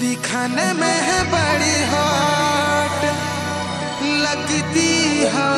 दिखाने में है बड़ी हॉट लगती है